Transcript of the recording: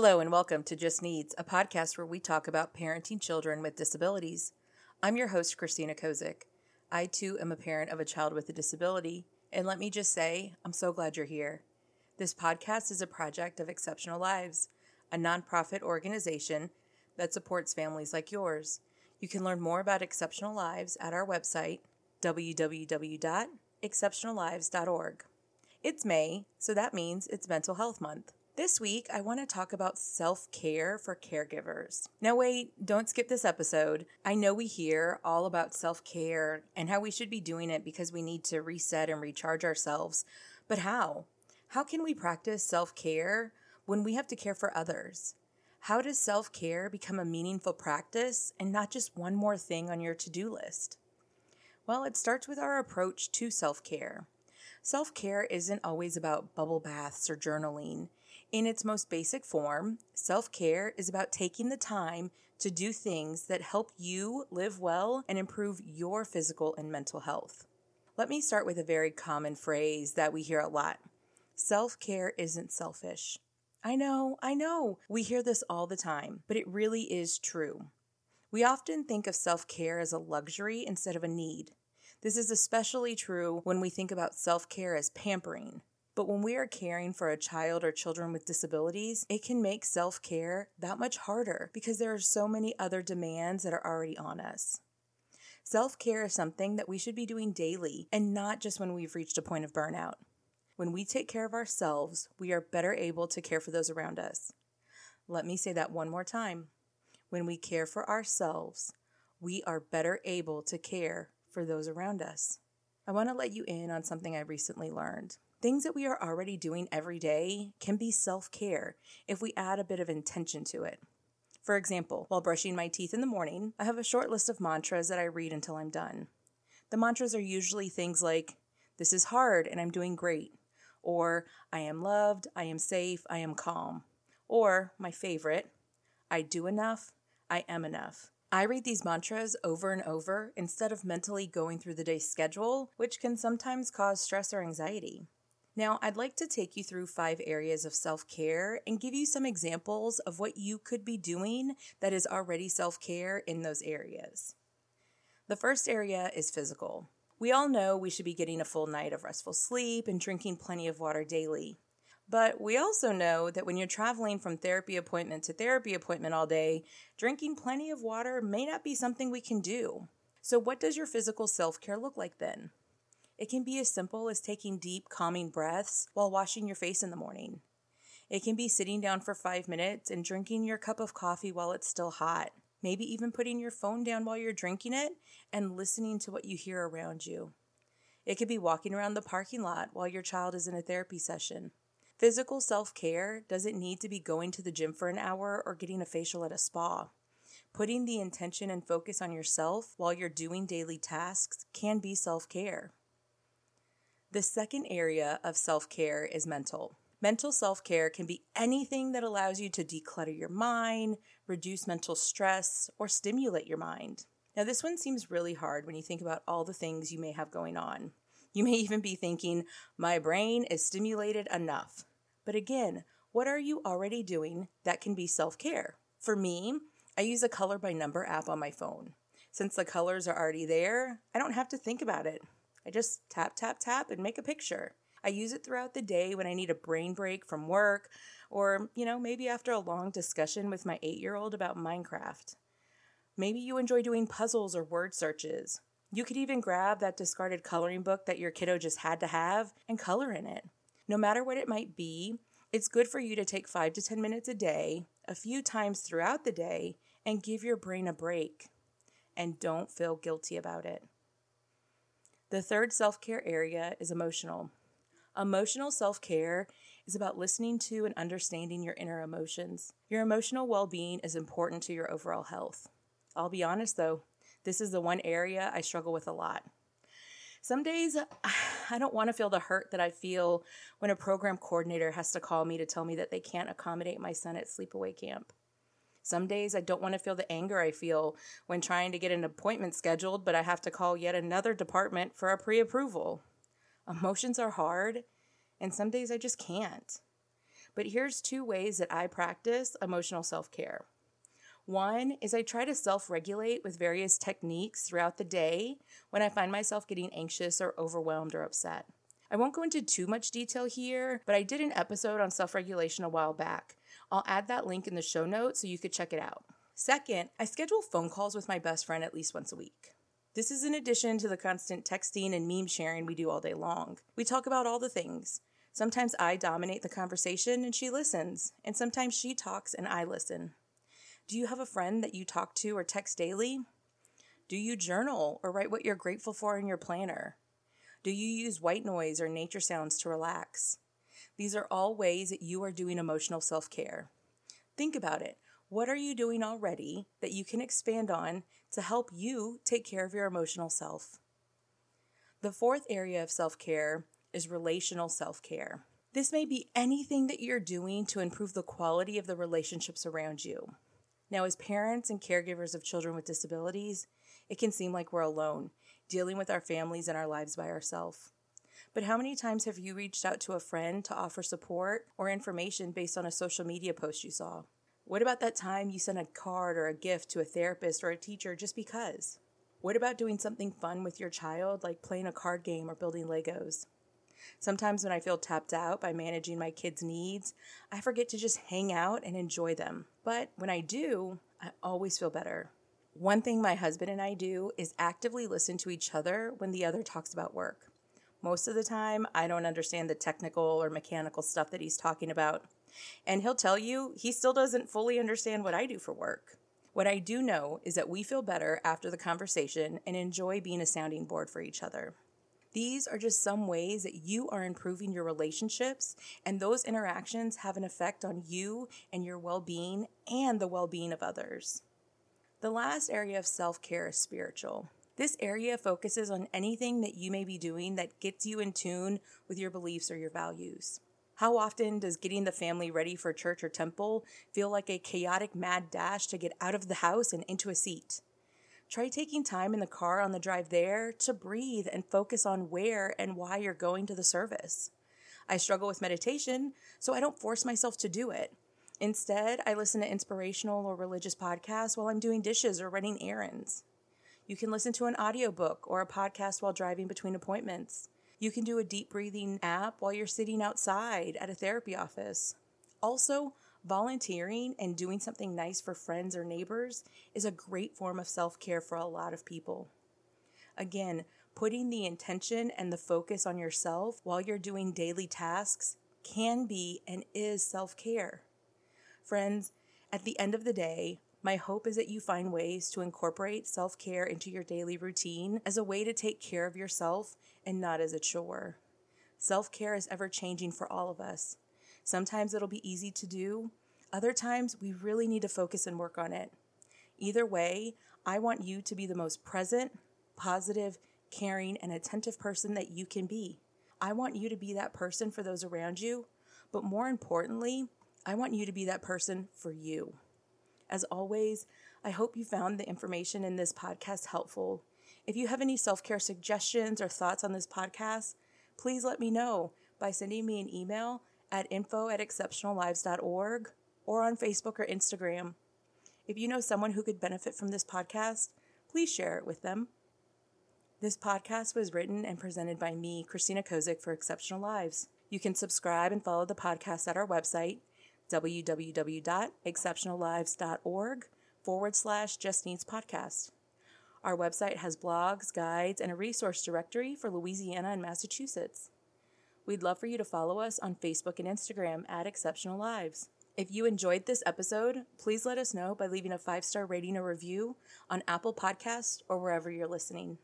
Hello, and welcome to Just Needs, a podcast where we talk about parenting children with disabilities. I'm your host, Christina Kozik. I too am a parent of a child with a disability, and let me just say, I'm so glad you're here. This podcast is a project of Exceptional Lives, a nonprofit organization that supports families like yours. You can learn more about Exceptional Lives at our website, www.exceptionallives.org. It's May, so that means it's Mental Health Month. This week, I want to talk about self care for caregivers. Now, wait, don't skip this episode. I know we hear all about self care and how we should be doing it because we need to reset and recharge ourselves. But how? How can we practice self care when we have to care for others? How does self care become a meaningful practice and not just one more thing on your to do list? Well, it starts with our approach to self care. Self care isn't always about bubble baths or journaling. In its most basic form, self care is about taking the time to do things that help you live well and improve your physical and mental health. Let me start with a very common phrase that we hear a lot self care isn't selfish. I know, I know, we hear this all the time, but it really is true. We often think of self care as a luxury instead of a need. This is especially true when we think about self care as pampering. But when we are caring for a child or children with disabilities, it can make self care that much harder because there are so many other demands that are already on us. Self care is something that we should be doing daily and not just when we've reached a point of burnout. When we take care of ourselves, we are better able to care for those around us. Let me say that one more time. When we care for ourselves, we are better able to care for those around us. I want to let you in on something I recently learned. Things that we are already doing every day can be self care if we add a bit of intention to it. For example, while brushing my teeth in the morning, I have a short list of mantras that I read until I'm done. The mantras are usually things like, This is hard and I'm doing great, or I am loved, I am safe, I am calm, or my favorite, I do enough, I am enough. I read these mantras over and over instead of mentally going through the day's schedule, which can sometimes cause stress or anxiety. Now, I'd like to take you through five areas of self care and give you some examples of what you could be doing that is already self care in those areas. The first area is physical. We all know we should be getting a full night of restful sleep and drinking plenty of water daily. But we also know that when you're traveling from therapy appointment to therapy appointment all day, drinking plenty of water may not be something we can do. So, what does your physical self care look like then? It can be as simple as taking deep, calming breaths while washing your face in the morning. It can be sitting down for five minutes and drinking your cup of coffee while it's still hot. Maybe even putting your phone down while you're drinking it and listening to what you hear around you. It could be walking around the parking lot while your child is in a therapy session. Physical self care doesn't need to be going to the gym for an hour or getting a facial at a spa. Putting the intention and focus on yourself while you're doing daily tasks can be self care. The second area of self care is mental. Mental self care can be anything that allows you to declutter your mind, reduce mental stress, or stimulate your mind. Now, this one seems really hard when you think about all the things you may have going on. You may even be thinking, my brain is stimulated enough. But again, what are you already doing that can be self care? For me, I use a color by number app on my phone. Since the colors are already there, I don't have to think about it. I just tap, tap, tap and make a picture. I use it throughout the day when I need a brain break from work, or, you know, maybe after a long discussion with my eight year old about Minecraft. Maybe you enjoy doing puzzles or word searches. You could even grab that discarded coloring book that your kiddo just had to have and color in it. No matter what it might be, it's good for you to take five to 10 minutes a day, a few times throughout the day, and give your brain a break. And don't feel guilty about it. The third self care area is emotional. Emotional self care is about listening to and understanding your inner emotions. Your emotional well being is important to your overall health. I'll be honest though, this is the one area I struggle with a lot. Some days I don't want to feel the hurt that I feel when a program coordinator has to call me to tell me that they can't accommodate my son at sleepaway camp. Some days I don't want to feel the anger I feel when trying to get an appointment scheduled, but I have to call yet another department for a pre approval. Emotions are hard, and some days I just can't. But here's two ways that I practice emotional self care. One is I try to self regulate with various techniques throughout the day when I find myself getting anxious or overwhelmed or upset. I won't go into too much detail here, but I did an episode on self regulation a while back. I'll add that link in the show notes so you could check it out. Second, I schedule phone calls with my best friend at least once a week. This is in addition to the constant texting and meme sharing we do all day long. We talk about all the things. Sometimes I dominate the conversation and she listens, and sometimes she talks and I listen. Do you have a friend that you talk to or text daily? Do you journal or write what you're grateful for in your planner? Do you use white noise or nature sounds to relax? These are all ways that you are doing emotional self care. Think about it. What are you doing already that you can expand on to help you take care of your emotional self? The fourth area of self care is relational self care. This may be anything that you're doing to improve the quality of the relationships around you. Now, as parents and caregivers of children with disabilities, it can seem like we're alone, dealing with our families and our lives by ourselves. But how many times have you reached out to a friend to offer support or information based on a social media post you saw? What about that time you sent a card or a gift to a therapist or a teacher just because? What about doing something fun with your child, like playing a card game or building Legos? Sometimes when I feel tapped out by managing my kids' needs, I forget to just hang out and enjoy them. But when I do, I always feel better. One thing my husband and I do is actively listen to each other when the other talks about work. Most of the time, I don't understand the technical or mechanical stuff that he's talking about. And he'll tell you he still doesn't fully understand what I do for work. What I do know is that we feel better after the conversation and enjoy being a sounding board for each other. These are just some ways that you are improving your relationships, and those interactions have an effect on you and your well being and the well being of others. The last area of self care is spiritual. This area focuses on anything that you may be doing that gets you in tune with your beliefs or your values. How often does getting the family ready for church or temple feel like a chaotic mad dash to get out of the house and into a seat? Try taking time in the car on the drive there to breathe and focus on where and why you're going to the service. I struggle with meditation, so I don't force myself to do it. Instead, I listen to inspirational or religious podcasts while I'm doing dishes or running errands. You can listen to an audiobook or a podcast while driving between appointments. You can do a deep breathing app while you're sitting outside at a therapy office. Also, Volunteering and doing something nice for friends or neighbors is a great form of self care for a lot of people. Again, putting the intention and the focus on yourself while you're doing daily tasks can be and is self care. Friends, at the end of the day, my hope is that you find ways to incorporate self care into your daily routine as a way to take care of yourself and not as a chore. Self care is ever changing for all of us. Sometimes it'll be easy to do, other times we really need to focus and work on it. Either way, I want you to be the most present, positive, caring, and attentive person that you can be. I want you to be that person for those around you, but more importantly, I want you to be that person for you. As always, I hope you found the information in this podcast helpful. If you have any self care suggestions or thoughts on this podcast, please let me know by sending me an email at info at exceptionallives.org or on Facebook or Instagram. If you know someone who could benefit from this podcast, please share it with them. This podcast was written and presented by me, Christina Kozik, for Exceptional Lives. You can subscribe and follow the podcast at our website, www.exceptionallives.org forward slash Just Needs Podcast. Our website has blogs, guides, and a resource directory for Louisiana and Massachusetts. We'd love for you to follow us on Facebook and Instagram at Exceptional Lives. If you enjoyed this episode, please let us know by leaving a five star rating or review on Apple Podcasts or wherever you're listening.